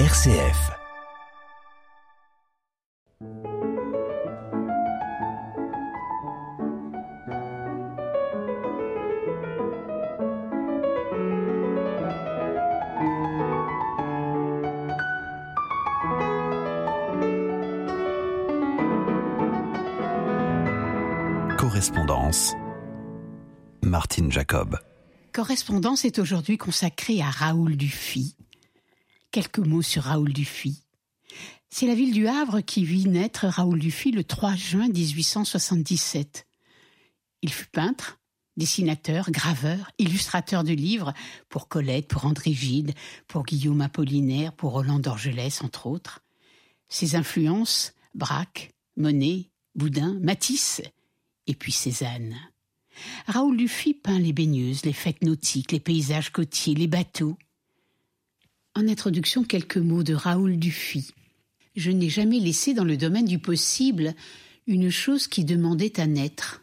RCF. Correspondance. Martine Jacob. Correspondance est aujourd'hui consacrée à Raoul Dufy. Quelques mots sur Raoul Dufy. C'est la ville du Havre qui vit naître Raoul Dufy le 3 juin 1877. Il fut peintre, dessinateur, graveur, illustrateur de livres pour Colette, pour André Gide, pour Guillaume Apollinaire, pour Roland d'Orgelès, entre autres. Ses influences, Braque, Monet, Boudin, Matisse, et puis Cézanne. Raoul Dufy peint les baigneuses, les fêtes nautiques, les paysages côtiers, les bateaux. En introduction, quelques mots de Raoul Dufy. Je n'ai jamais laissé dans le domaine du possible une chose qui demandait à naître.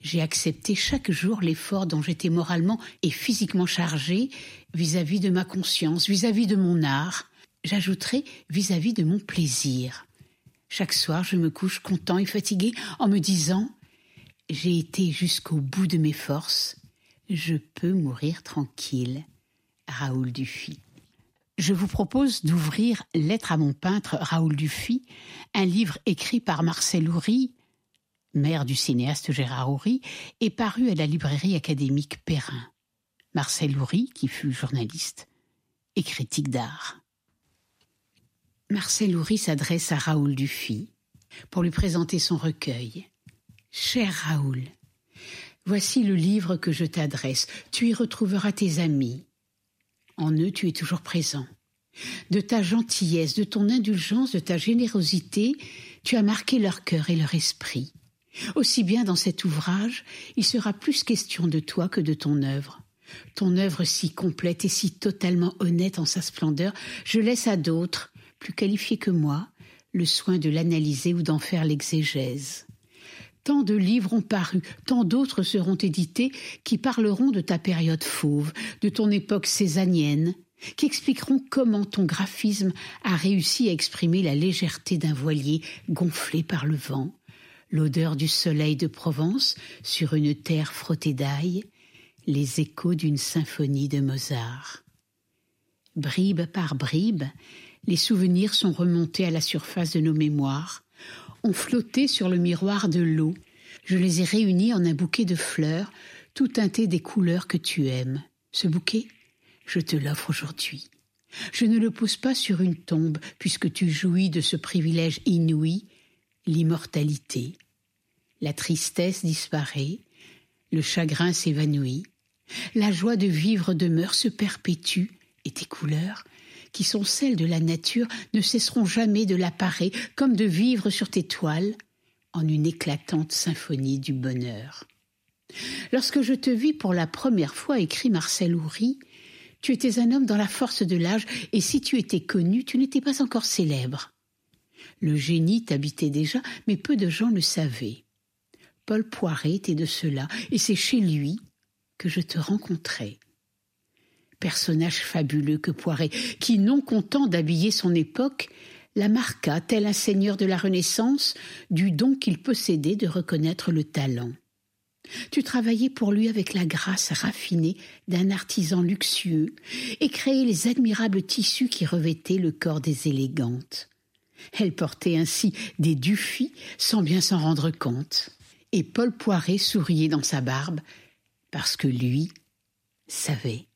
J'ai accepté chaque jour l'effort dont j'étais moralement et physiquement chargé vis-à-vis de ma conscience, vis-à-vis de mon art. J'ajouterai vis-à-vis de mon plaisir. Chaque soir, je me couche content et fatigué en me disant j'ai été jusqu'au bout de mes forces, je peux mourir tranquille. Raoul Dufy. Je vous propose d'ouvrir Lettre à mon peintre Raoul Dufy, un livre écrit par Marcel Houry, maire du cinéaste Gérard Houry, et paru à la librairie académique Perrin. Marcel Houry, qui fut journaliste et critique d'art. Marcel Houry s'adresse à Raoul Dufy pour lui présenter son recueil. Cher Raoul, voici le livre que je t'adresse. Tu y retrouveras tes amis. En eux, tu es toujours présent. De ta gentillesse, de ton indulgence, de ta générosité, tu as marqué leur cœur et leur esprit. Aussi bien dans cet ouvrage, il sera plus question de toi que de ton œuvre. Ton œuvre si complète et si totalement honnête en sa splendeur, je laisse à d'autres, plus qualifiés que moi, le soin de l'analyser ou d'en faire l'exégèse. Tant de livres ont paru, tant d'autres seront édités qui parleront de ta période fauve, de ton époque césanienne, qui expliqueront comment ton graphisme a réussi à exprimer la légèreté d'un voilier gonflé par le vent, l'odeur du soleil de Provence sur une terre frottée d'ail, les échos d'une symphonie de Mozart. Bribe par bribe, les souvenirs sont remontés à la surface de nos mémoires, ont flotté sur le miroir de l'eau. Je les ai réunis en un bouquet de fleurs, tout teinté des couleurs que tu aimes. Ce bouquet, je te l'offre aujourd'hui. Je ne le pose pas sur une tombe, puisque tu jouis de ce privilège inouï, l'immortalité. La tristesse disparaît, le chagrin s'évanouit, la joie de vivre demeure, se perpétue, et tes couleurs, qui sont celles de la nature, ne cesseront jamais de l'apparaître, comme de vivre sur tes toiles, en une éclatante symphonie du bonheur. Lorsque je te vis pour la première fois, écrit Marcel Houry, tu étais un homme dans la force de l'âge, et si tu étais connu, tu n'étais pas encore célèbre. Le génie t'habitait déjà, mais peu de gens le savaient. Paul Poiret était de cela, et c'est chez lui que je te rencontrai personnage fabuleux que Poiret, qui, non content d'habiller son époque, la marqua tel un seigneur de la Renaissance du don qu'il possédait de reconnaître le talent. Tu travaillais pour lui avec la grâce raffinée d'un artisan luxueux et créais les admirables tissus qui revêtaient le corps des élégantes. Elle portait ainsi des dufis sans bien s'en rendre compte. Et Paul Poiret souriait dans sa barbe parce que lui savait.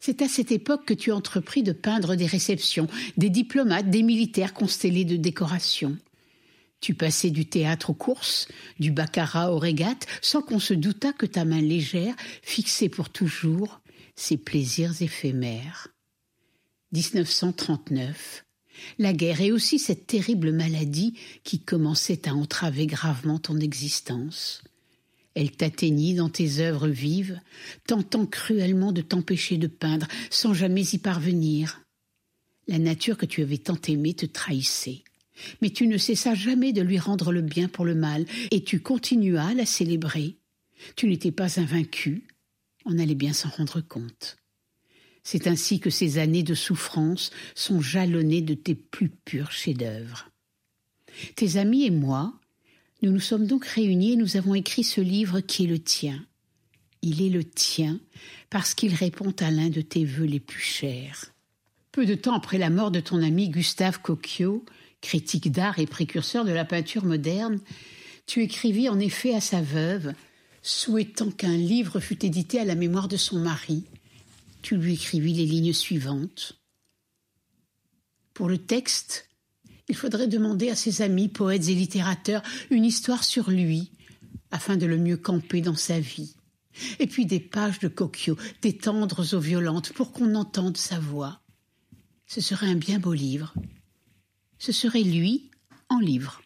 C'est à cette époque que tu entrepris de peindre des réceptions, des diplomates, des militaires constellés de décorations. Tu passais du théâtre aux courses, du baccarat aux régates, sans qu'on se doutât que ta main légère fixait pour toujours ces plaisirs éphémères. 1939. La guerre et aussi cette terrible maladie qui commençait à entraver gravement ton existence. Elle t'atteignit dans tes œuvres vives, tentant cruellement de t'empêcher de peindre sans jamais y parvenir. La nature que tu avais tant aimée te trahissait. Mais tu ne cessas jamais de lui rendre le bien pour le mal, et tu continuas à la célébrer. Tu n'étais pas invaincu, on allait bien s'en rendre compte. C'est ainsi que ces années de souffrance sont jalonnées de tes plus purs chefs-d'œuvre. Tes amis et moi, nous nous sommes donc réunis et nous avons écrit ce livre qui est le tien. Il est le tien parce qu'il répond à l'un de tes vœux les plus chers. Peu de temps après la mort de ton ami Gustave Cocchio, critique d'art et précurseur de la peinture moderne, tu écrivis en effet à sa veuve, souhaitant qu'un livre fût édité à la mémoire de son mari. Tu lui écrivis les lignes suivantes. Pour le texte, il faudrait demander à ses amis, poètes et littérateurs, une histoire sur lui, afin de le mieux camper dans sa vie. Et puis des pages de Cocchio, des tendres aux violentes, pour qu'on entende sa voix. Ce serait un bien beau livre. Ce serait lui en livre.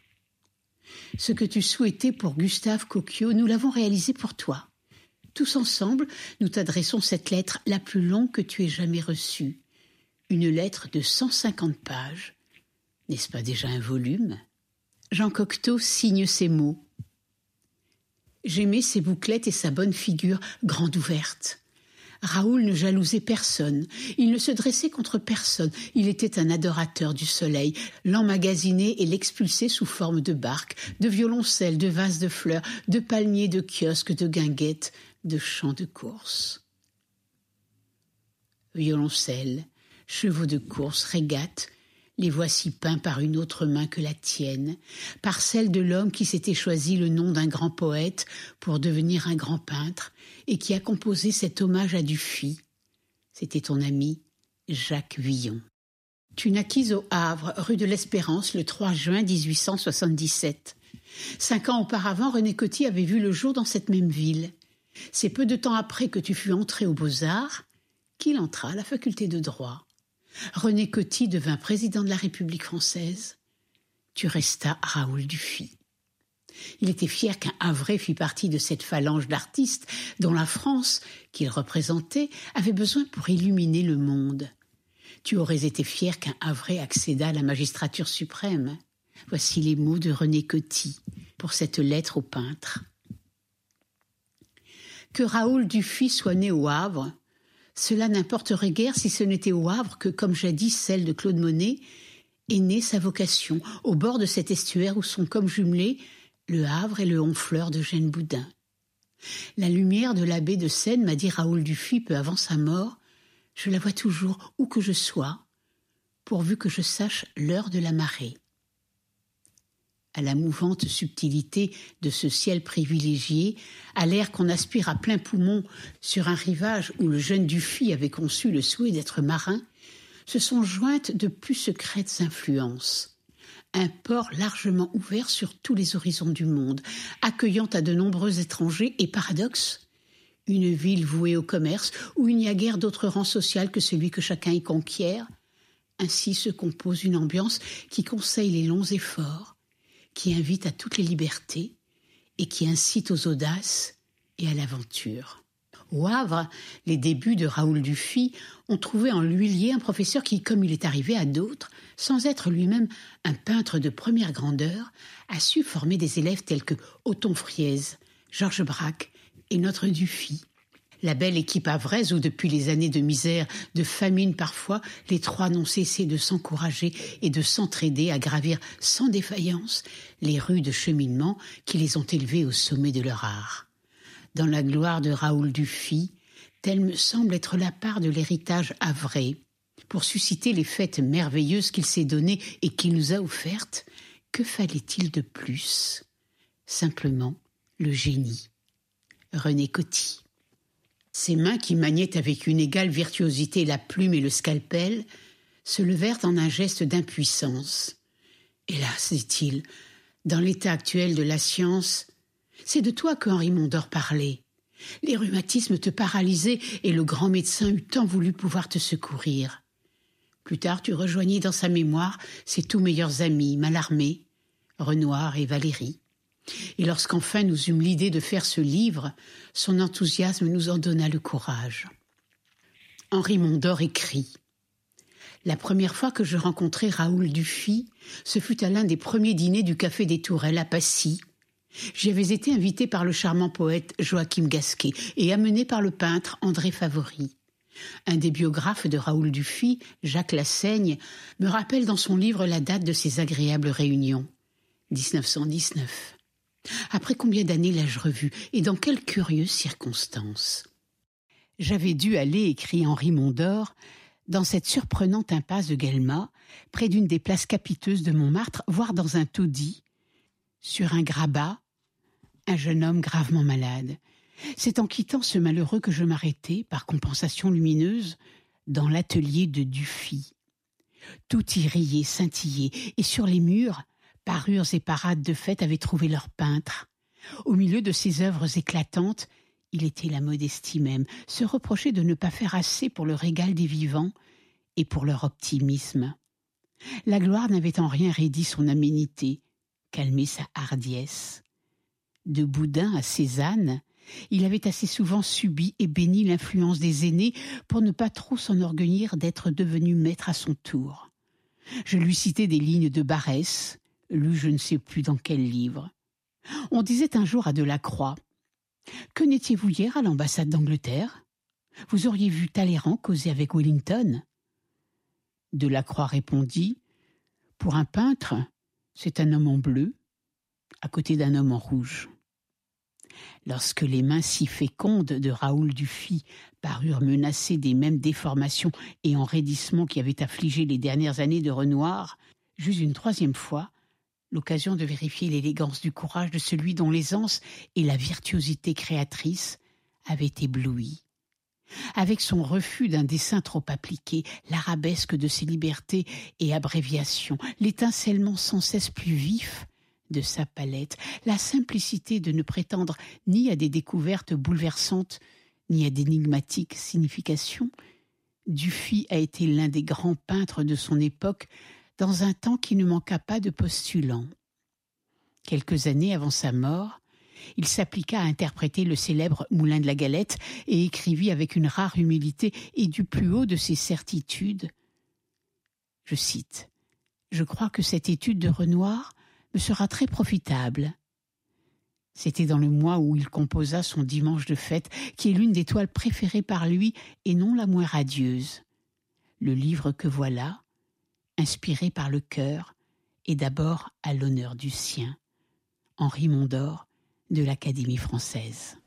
Ce que tu souhaitais pour Gustave Cocchio, nous l'avons réalisé pour toi. Tous ensemble, nous t'adressons cette lettre la plus longue que tu aies jamais reçue. Une lettre de 150 pages. N'est-ce pas déjà un volume? Jean Cocteau signe ces mots. J'aimais ses bouclettes et sa bonne figure grande ouverte. Raoul ne jalousait personne, il ne se dressait contre personne, il était un adorateur du soleil, l'emmagasiner et l'expulser sous forme de barques, de violoncelles, de vases de fleurs, de palmiers, de kiosques, de guinguettes, de champs de course. Violoncelles, chevaux de course, régates, les voici peints par une autre main que la tienne, par celle de l'homme qui s'était choisi le nom d'un grand poète pour devenir un grand peintre et qui a composé cet hommage à Dufy. C'était ton ami Jacques Villon. Tu naquis au Havre, rue de l'Espérance, le 3 juin 1877. Cinq ans auparavant, René Coty avait vu le jour dans cette même ville. C'est peu de temps après que tu fus entré aux Beaux-Arts qu'il entra à la faculté de droit. René Coty devint président de la République française. Tu restas Raoul Dufy. Il était fier qu'un Havrais fît partie de cette phalange d'artistes dont la France, qu'il représentait, avait besoin pour illuminer le monde. Tu aurais été fier qu'un Havrais accédât à la magistrature suprême. Voici les mots de René Coty pour cette lettre au peintre. Que Raoul Dufy soit né au Havre, cela n'importerait guère si ce n'était au Havre que, comme jadis celle de Claude Monet, est née sa vocation, au bord de cet estuaire où sont comme jumelés le Havre et le Honfleur de Gênes Boudin. La lumière de la baie de Seine, m'a dit Raoul Dufy peu avant sa mort, je la vois toujours où que je sois, pourvu que je sache l'heure de la marée à la mouvante subtilité de ce ciel privilégié, à l'air qu'on aspire à plein poumon sur un rivage où le jeune Dufy avait conçu le souhait d'être marin, se sont jointes de plus secrètes influences. Un port largement ouvert sur tous les horizons du monde, accueillant à de nombreux étrangers et paradoxe, une ville vouée au commerce où il n'y a guère d'autre rang social que celui que chacun y conquiert. Ainsi se compose une ambiance qui conseille les longs efforts, qui invite à toutes les libertés et qui incite aux audaces et à l'aventure. Au Havre, les débuts de Raoul Dufy ont trouvé en l'huilier un professeur qui, comme il est arrivé à d'autres, sans être lui-même un peintre de première grandeur, a su former des élèves tels que Othon Friez, Georges Braque et notre Dufy. La belle équipe havraise où depuis les années de misère, de famine parfois, les trois n'ont cessé de s'encourager et de s'entraider à gravir sans défaillance les rues de cheminement qui les ont élevés au sommet de leur art. Dans la gloire de Raoul Dufy, telle me semble être la part de l'héritage havrais. Pour susciter les fêtes merveilleuses qu'il s'est données et qu'il nous a offertes, que fallait-il de plus? Simplement le génie. René Coty. Ses mains, qui maniaient avec une égale virtuosité la plume et le scalpel, se levèrent en un geste d'impuissance. Hélas, dit-il, dans l'état actuel de la science, c'est de toi que Henri Mondor parlait. Les rhumatismes te paralysaient et le grand médecin eût tant voulu pouvoir te secourir. Plus tard, tu rejoignis dans sa mémoire ses tout meilleurs amis, Mallarmé, Renoir et Valérie. Et lorsqu'enfin nous eûmes l'idée de faire ce livre, son enthousiasme nous en donna le courage. Henri Mondor écrit La première fois que je rencontrai Raoul Dufy, ce fut à l'un des premiers dîners du Café des Tourelles à Passy. J'y avais été invité par le charmant poète Joachim Gasquet et amené par le peintre André Favori. Un des biographes de Raoul Dufy, Jacques Lassaigne, me rappelle dans son livre la date de ces agréables réunions. 1919. Après combien d'années l'ai-je revu et dans quelles curieuses circonstances? J'avais dû aller, écrit Henri Mondor, dans cette surprenante impasse de Guelma, près d'une des places capiteuses de Montmartre, voir dans un taudis, sur un grabat, un jeune homme gravement malade. C'est en quittant ce malheureux que je m'arrêtai, par compensation lumineuse, dans l'atelier de Dufy. Tout y riait, scintillait, et sur les murs, parures et parades de fête avaient trouvé leur peintre. Au milieu de ces œuvres éclatantes, il était la modestie même, se reprochait de ne pas faire assez pour le régal des vivants et pour leur optimisme. La gloire n'avait en rien raidi son aménité, calmé sa hardiesse. De Boudin à Cézanne, il avait assez souvent subi et béni l'influence des aînés pour ne pas trop s'enorgueillir d'être devenu maître à son tour. Je lui citais des lignes de Barès, lu je ne sais plus dans quel livre. On disait un jour à Delacroix Que n'étiez-vous hier à l'ambassade d'Angleterre? Vous auriez vu Talleyrand causer avec Wellington? Delacroix répondit Pour un peintre, c'est un homme en bleu à côté d'un homme en rouge. Lorsque les mains si fécondes de Raoul Dufy parurent menacées des mêmes déformations et enraidissements qui avaient affligé les dernières années de Renoir, j'eus une troisième fois l'occasion de vérifier l'élégance du courage de celui dont l'aisance et la virtuosité créatrice avaient ébloui. Avec son refus d'un dessin trop appliqué, l'arabesque de ses libertés et abréviations, l'étincellement sans cesse plus vif de sa palette, la simplicité de ne prétendre ni à des découvertes bouleversantes, ni à d'énigmatiques significations, Dufy a été l'un des grands peintres de son époque dans un temps qui ne manqua pas de postulants. Quelques années avant sa mort, il s'appliqua à interpréter le célèbre Moulin de la Galette et écrivit avec une rare humilité et du plus haut de ses certitudes. Je cite. Je crois que cette étude de Renoir me sera très profitable. C'était dans le mois où il composa son Dimanche de fête, qui est l'une des toiles préférées par lui et non la moins radieuse. Le livre que voilà, inspiré par le cœur, et d'abord à l'honneur du sien. Henri Mondor de l'Académie française.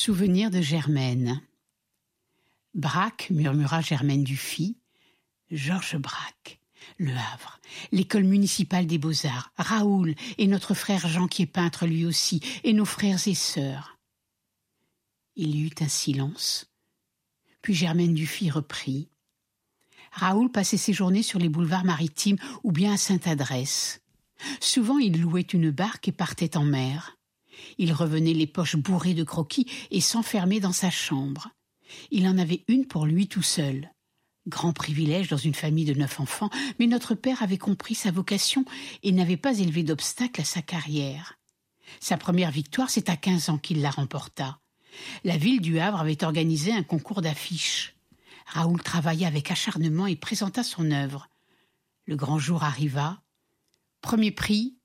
Souvenir de Germaine. Braque, murmura Germaine Dufy. Georges Braque. Le Havre, l'école municipale des beaux-arts, Raoul et notre frère Jean qui est peintre lui aussi, et nos frères et sœurs. Il y eut un silence. Puis Germaine Dufy reprit. Raoul passait ses journées sur les boulevards maritimes ou bien à Sainte-Adresse. Souvent il louait une barque et partait en mer. Il revenait les poches bourrées de croquis et s'enfermait dans sa chambre. Il en avait une pour lui tout seul. Grand privilège dans une famille de neuf enfants, mais notre père avait compris sa vocation et n'avait pas élevé d'obstacle à sa carrière. Sa première victoire, c'est à quinze ans qu'il la remporta. La ville du Havre avait organisé un concours d'affiches. Raoul travailla avec acharnement et présenta son œuvre. Le grand jour arriva. Premier prix,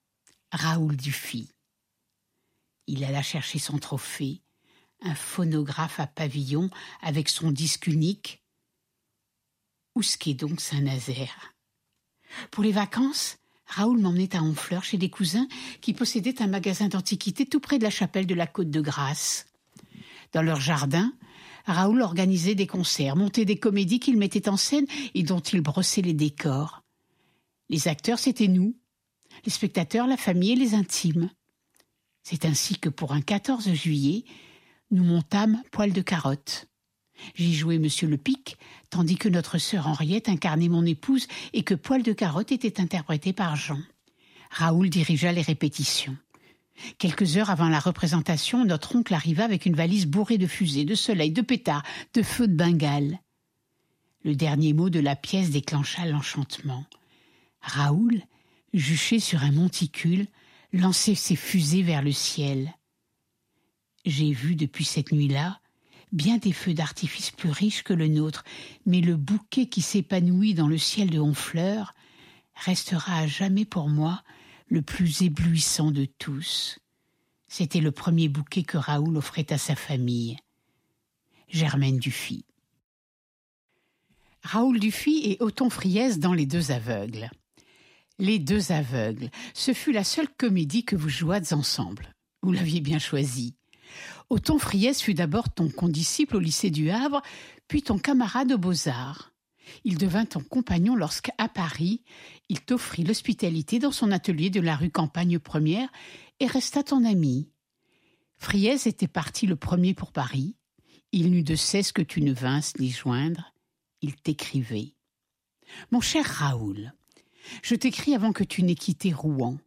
Raoul Dufy. Il alla chercher son trophée, un phonographe à pavillon avec son disque unique. Où donc Saint-Nazaire? Pour les vacances, Raoul m'emmenait à Honfleur chez des cousins qui possédaient un magasin d'antiquités tout près de la chapelle de la Côte de Grâce. Dans leur jardin, Raoul organisait des concerts, montait des comédies qu'il mettait en scène et dont il brossait les décors. Les acteurs, c'était nous, les spectateurs, la famille et les intimes. C'est ainsi que pour un 14 juillet, nous montâmes poil de carotte. J'y jouais Monsieur le Pic, tandis que notre sœur Henriette incarnait mon épouse et que Poil de carotte était interprété par Jean. Raoul dirigea les répétitions. Quelques heures avant la représentation, notre oncle arriva avec une valise bourrée de fusées, de soleil, de pétards, de feux de Bengale. Le dernier mot de la pièce déclencha l'enchantement. Raoul, juché sur un monticule, lançait ses fusées vers le ciel. J'ai vu depuis cette nuit-là bien des feux d'artifice plus riches que le nôtre, mais le bouquet qui s'épanouit dans le ciel de Honfleur restera à jamais pour moi le plus éblouissant de tous. C'était le premier bouquet que Raoul offrait à sa famille. Germaine Dufy. Raoul Dufy et Othon Friès dans Les Deux Aveugles. Les Deux Aveugles, ce fut la seule comédie que vous jouâtes ensemble. Vous l'aviez bien choisie. Othon Friès fut d'abord ton condisciple au lycée du Havre, puis ton camarade aux Beaux-Arts. Il devint ton compagnon lorsqu'à Paris, il t'offrit l'hospitalité dans son atelier de la rue Campagne Première et resta ton ami. Friès était parti le premier pour Paris. Il n'eut de cesse que tu ne vinsses l'y joindre. Il t'écrivait. Mon cher Raoul, je t'écris avant que tu n'aies quitté Rouen.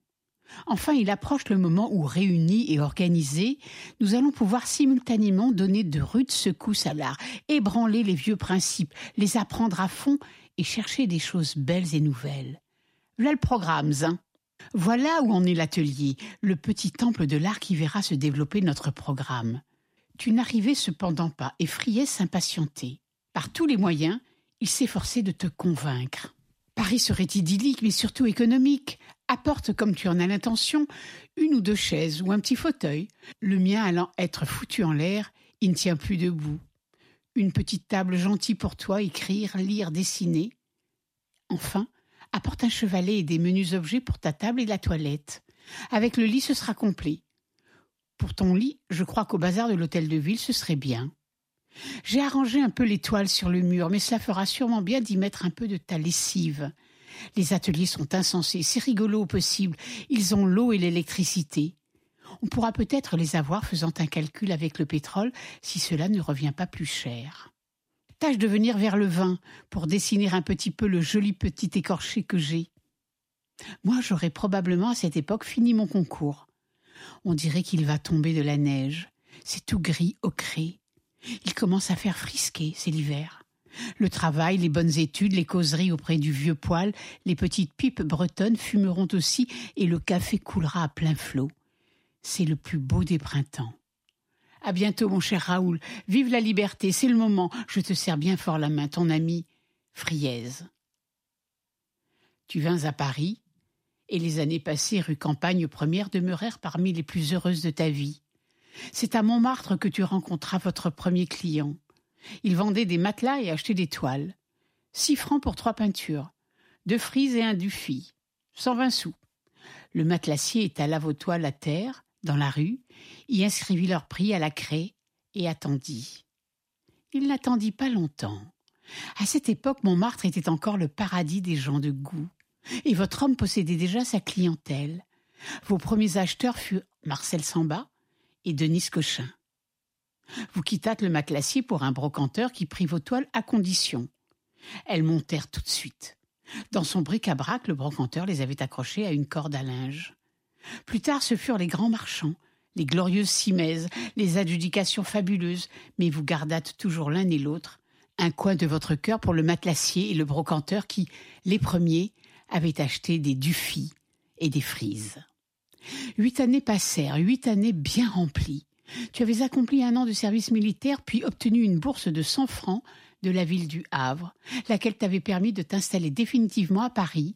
Enfin, il approche le moment où, réunis et organisés, nous allons pouvoir simultanément donner de rudes secousses à l'art, ébranler les vieux principes, les apprendre à fond et chercher des choses belles et nouvelles. Voilà le programme, hein. Voilà où en est l'atelier, le petit temple de l'art qui verra se développer notre programme. Tu n'arrivais cependant pas, et Friès s'impatientait. Par tous les moyens, il s'efforçait de te convaincre. Paris serait idyllique, mais surtout économique. Apporte, comme tu en as l'intention, une ou deux chaises ou un petit fauteuil. Le mien allant être foutu en l'air, il ne tient plus debout. Une petite table gentille pour toi, écrire, lire, dessiner. Enfin, apporte un chevalet et des menus objets pour ta table et la toilette. Avec le lit, ce sera complet. Pour ton lit, je crois qu'au bazar de l'hôtel de ville, ce serait bien. J'ai arrangé un peu les toiles sur le mur, mais cela fera sûrement bien d'y mettre un peu de ta lessive. Les ateliers sont insensés, c'est rigolo au possible. Ils ont l'eau et l'électricité. On pourra peut-être les avoir faisant un calcul avec le pétrole si cela ne revient pas plus cher. Tâche de venir vers le vin pour dessiner un petit peu le joli petit écorché que j'ai. Moi, j'aurais probablement à cette époque fini mon concours. On dirait qu'il va tomber de la neige. C'est tout gris, ocré. Il commence à faire frisquer, c'est l'hiver. Le travail, les bonnes études, les causeries auprès du vieux poêle, les petites pipes bretonnes fumeront aussi et le café coulera à plein flot. C'est le plus beau des printemps. À bientôt, mon cher Raoul. Vive la liberté, c'est le moment. Je te serre bien fort la main, ton ami Friez. Tu vins à Paris, et les années passées rue Campagne première demeurèrent parmi les plus heureuses de ta vie. C'est à Montmartre que tu rencontras votre premier client. Il vendait des matelas et achetait des toiles. Six francs pour trois peintures, deux frises et un dufy, cent vingt sous. Le matelassier étala vos toiles à terre, dans la rue, y inscrivit leur prix à la craie et attendit. Il n'attendit pas longtemps. À cette époque, Montmartre était encore le paradis des gens de goût, et votre homme possédait déjà sa clientèle. Vos premiers acheteurs furent Marcel Samba et Denis Cochin. Vous quittâtes le Maclassier pour un brocanteur qui prit vos toiles à condition. Elles montèrent tout de suite. Dans son bric-à-brac, le brocanteur les avait accrochées à une corde à linge. Plus tard, ce furent les grands marchands, les glorieuses simèses, les adjudications fabuleuses, mais vous gardâtes toujours l'un et l'autre un coin de votre cœur pour le matelassier et le brocanteur qui, les premiers, avaient acheté des dufis et des frises. Huit années passèrent, huit années bien remplies. Tu avais accompli un an de service militaire, puis obtenu une bourse de cent francs de la ville du Havre, laquelle t'avait permis de t'installer définitivement à Paris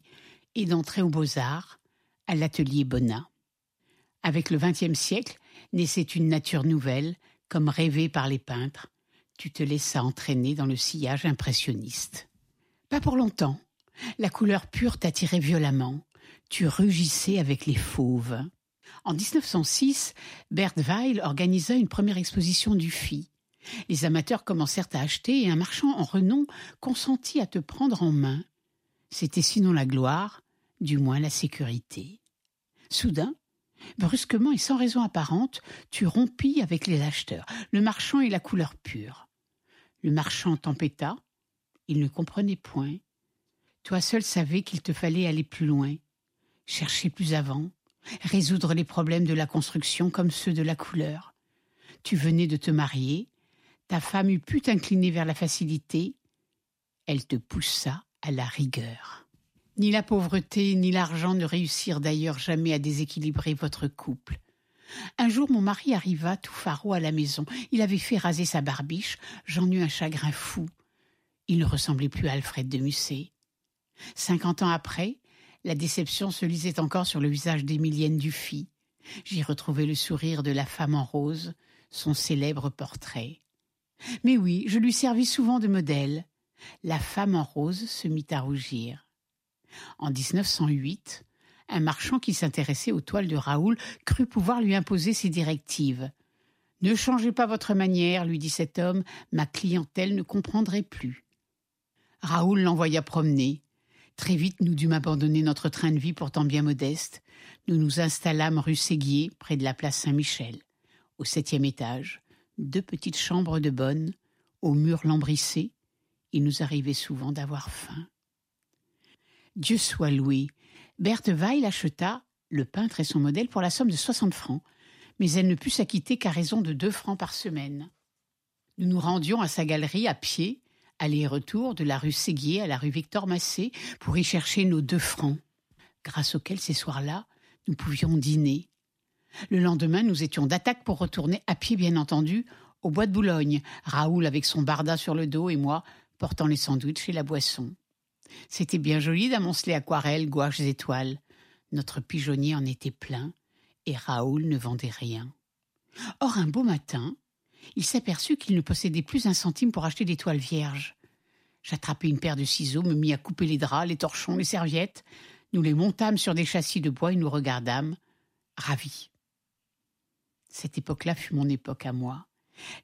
et d'entrer aux Beaux-Arts, à l'atelier Bonnat. Avec le XXe siècle, naissait une nature nouvelle, comme rêvée par les peintres. Tu te laissas entraîner dans le sillage impressionniste. Pas pour longtemps. La couleur pure t'attirait violemment. Tu rugissais avec les fauves. En 1906, Bert Weil organisa une première exposition du FI. Les amateurs commencèrent à acheter et un marchand en renom consentit à te prendre en main. C'était sinon la gloire, du moins la sécurité. Soudain, brusquement et sans raison apparente, tu rompis avec les acheteurs, le marchand et la couleur pure. Le marchand tempêta, il ne comprenait point. Toi seul savais qu'il te fallait aller plus loin, chercher plus avant, résoudre les problèmes de la construction comme ceux de la couleur. Tu venais de te marier, ta femme eût pu t'incliner vers la facilité, elle te poussa à la rigueur. Ni la pauvreté ni l'argent ne réussirent d'ailleurs jamais à déséquilibrer votre couple. Un jour mon mari arriva tout faraud à la maison. Il avait fait raser sa barbiche, j'en eus un chagrin fou. Il ne ressemblait plus à Alfred de Musset. Cinquante ans après, la déception se lisait encore sur le visage d'Émilienne Dufy. J'y retrouvais le sourire de la femme en rose, son célèbre portrait. Mais oui, je lui servis souvent de modèle. La femme en rose se mit à rougir. En 1908, un marchand qui s'intéressait aux toiles de Raoul crut pouvoir lui imposer ses directives. Ne changez pas votre manière, lui dit cet homme, ma clientèle ne comprendrait plus. Raoul l'envoya promener. Très vite, nous dûmes abandonner notre train de vie pourtant bien modeste. Nous nous installâmes rue Séguier, près de la place Saint-Michel. Au septième étage, deux petites chambres de bonne, aux murs lambrissés. Il nous arrivait souvent d'avoir faim. Dieu soit loué. Berthe Weil acheta le peintre et son modèle pour la somme de soixante francs, mais elle ne put s'acquitter qu'à raison de deux francs par semaine. Nous nous rendions à sa galerie à pied, aller-retour de la rue Séguier à la rue Victor Massé pour y chercher nos deux francs, grâce auxquels ces soirs-là, nous pouvions dîner. Le lendemain, nous étions d'attaque pour retourner à pied, bien entendu, au bois de Boulogne, Raoul avec son barda sur le dos et moi portant les sandwichs et la boisson. C'était bien joli d'amonceler aquarelles, gouaches, étoiles. Notre pigeonnier en était plein, et Raoul ne vendait rien. Or, un beau matin, il s'aperçut qu'il ne possédait plus un centime pour acheter des toiles vierges. J'attrapai une paire de ciseaux, me mis à couper les draps, les torchons, les serviettes. Nous les montâmes sur des châssis de bois et nous regardâmes, ravis. Cette époque-là fut mon époque à moi.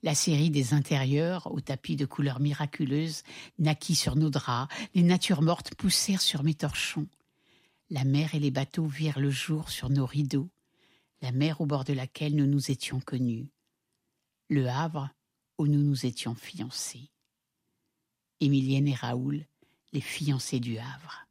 La série des intérieurs, aux tapis de couleurs miraculeuses, naquit sur nos draps, les natures mortes poussèrent sur mes torchons. La mer et les bateaux virent le jour sur nos rideaux, la mer au bord de laquelle nous nous étions connus le Havre, où nous nous étions fiancés. Émilienne et Raoul, les fiancés du Havre.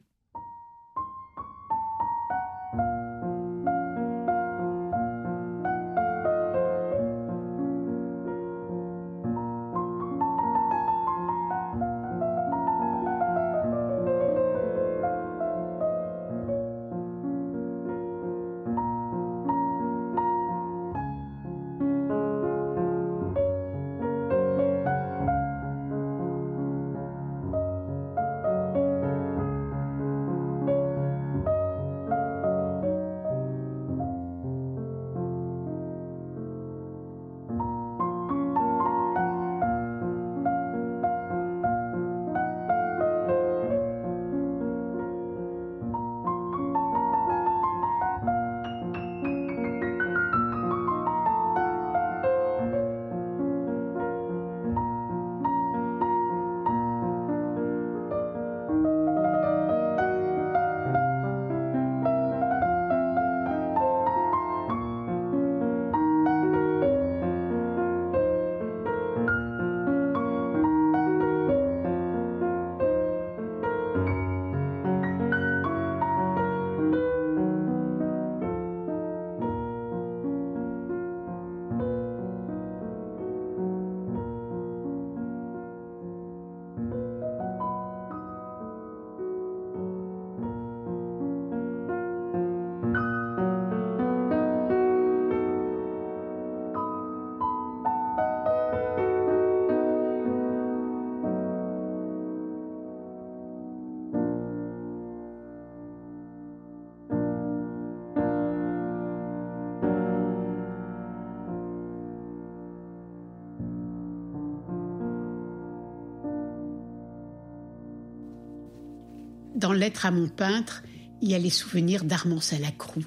Dans Lettre à mon peintre, il y a les souvenirs d'Armand Salacrou.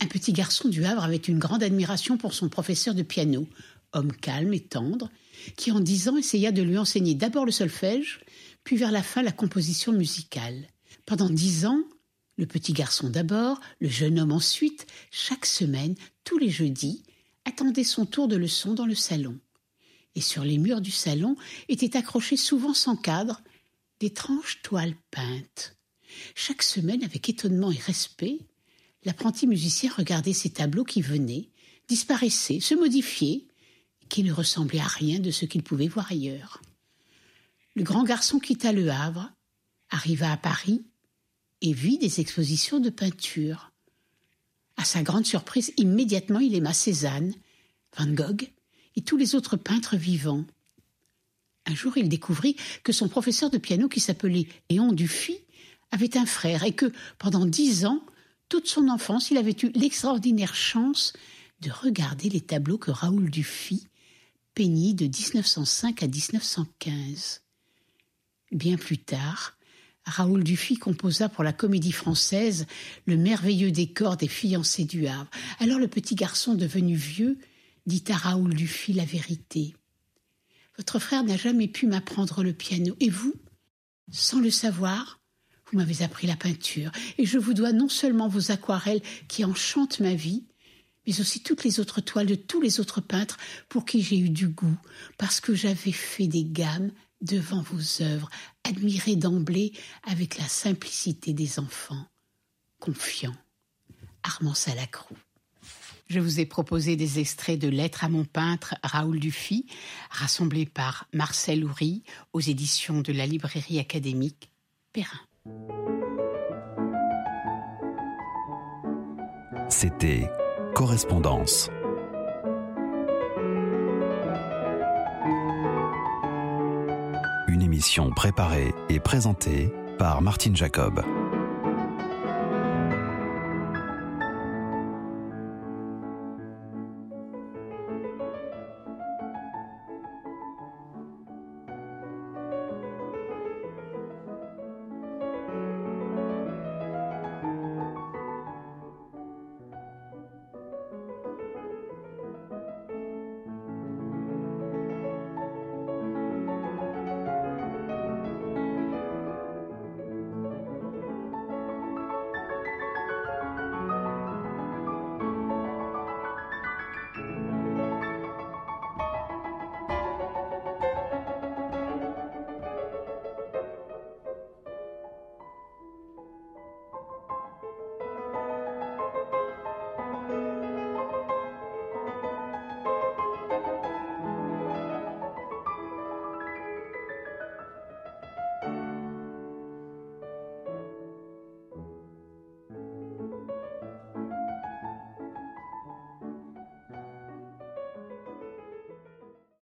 Un petit garçon du Havre avait une grande admiration pour son professeur de piano, homme calme et tendre, qui en dix ans essaya de lui enseigner d'abord le solfège, puis vers la fin la composition musicale. Pendant dix ans, le petit garçon d'abord, le jeune homme ensuite, chaque semaine, tous les jeudis, attendait son tour de leçon dans le salon. Et sur les murs du salon étaient accrochés souvent sans cadre d'étranges toiles peintes. Chaque semaine, avec étonnement et respect, l'apprenti musicien regardait ces tableaux qui venaient, disparaissaient, se modifiaient, qui ne ressemblaient à rien de ce qu'il pouvait voir ailleurs. Le grand garçon quitta Le Havre, arriva à Paris et vit des expositions de peinture. À sa grande surprise, immédiatement il aima Cézanne, Van Gogh et tous les autres peintres vivants. Un jour, il découvrit que son professeur de piano, qui s'appelait Léon Dufy, avait un frère et que, pendant dix ans, toute son enfance, il avait eu l'extraordinaire chance de regarder les tableaux que Raoul Dufy peignit de 1905 à 1915. Bien plus tard, Raoul Dufy composa pour la comédie française le merveilleux décor des fiancés du Havre. Alors le petit garçon devenu vieux dit à Raoul Dufy la vérité. Votre frère n'a jamais pu m'apprendre le piano, et vous, sans le savoir, vous m'avez appris la peinture, et je vous dois non seulement vos aquarelles qui enchantent ma vie, mais aussi toutes les autres toiles de tous les autres peintres pour qui j'ai eu du goût, parce que j'avais fait des gammes devant vos œuvres, admirées d'emblée avec la simplicité des enfants, confiants. Armand Salacrou. Je vous ai proposé des extraits de Lettres à mon peintre Raoul Dufy, rassemblés par Marcel Houry aux éditions de la librairie académique Perrin. C'était Correspondance. Une émission préparée et présentée par Martine Jacob.